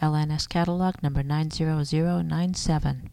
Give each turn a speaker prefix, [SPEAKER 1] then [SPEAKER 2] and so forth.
[SPEAKER 1] LNS catalog number 90097.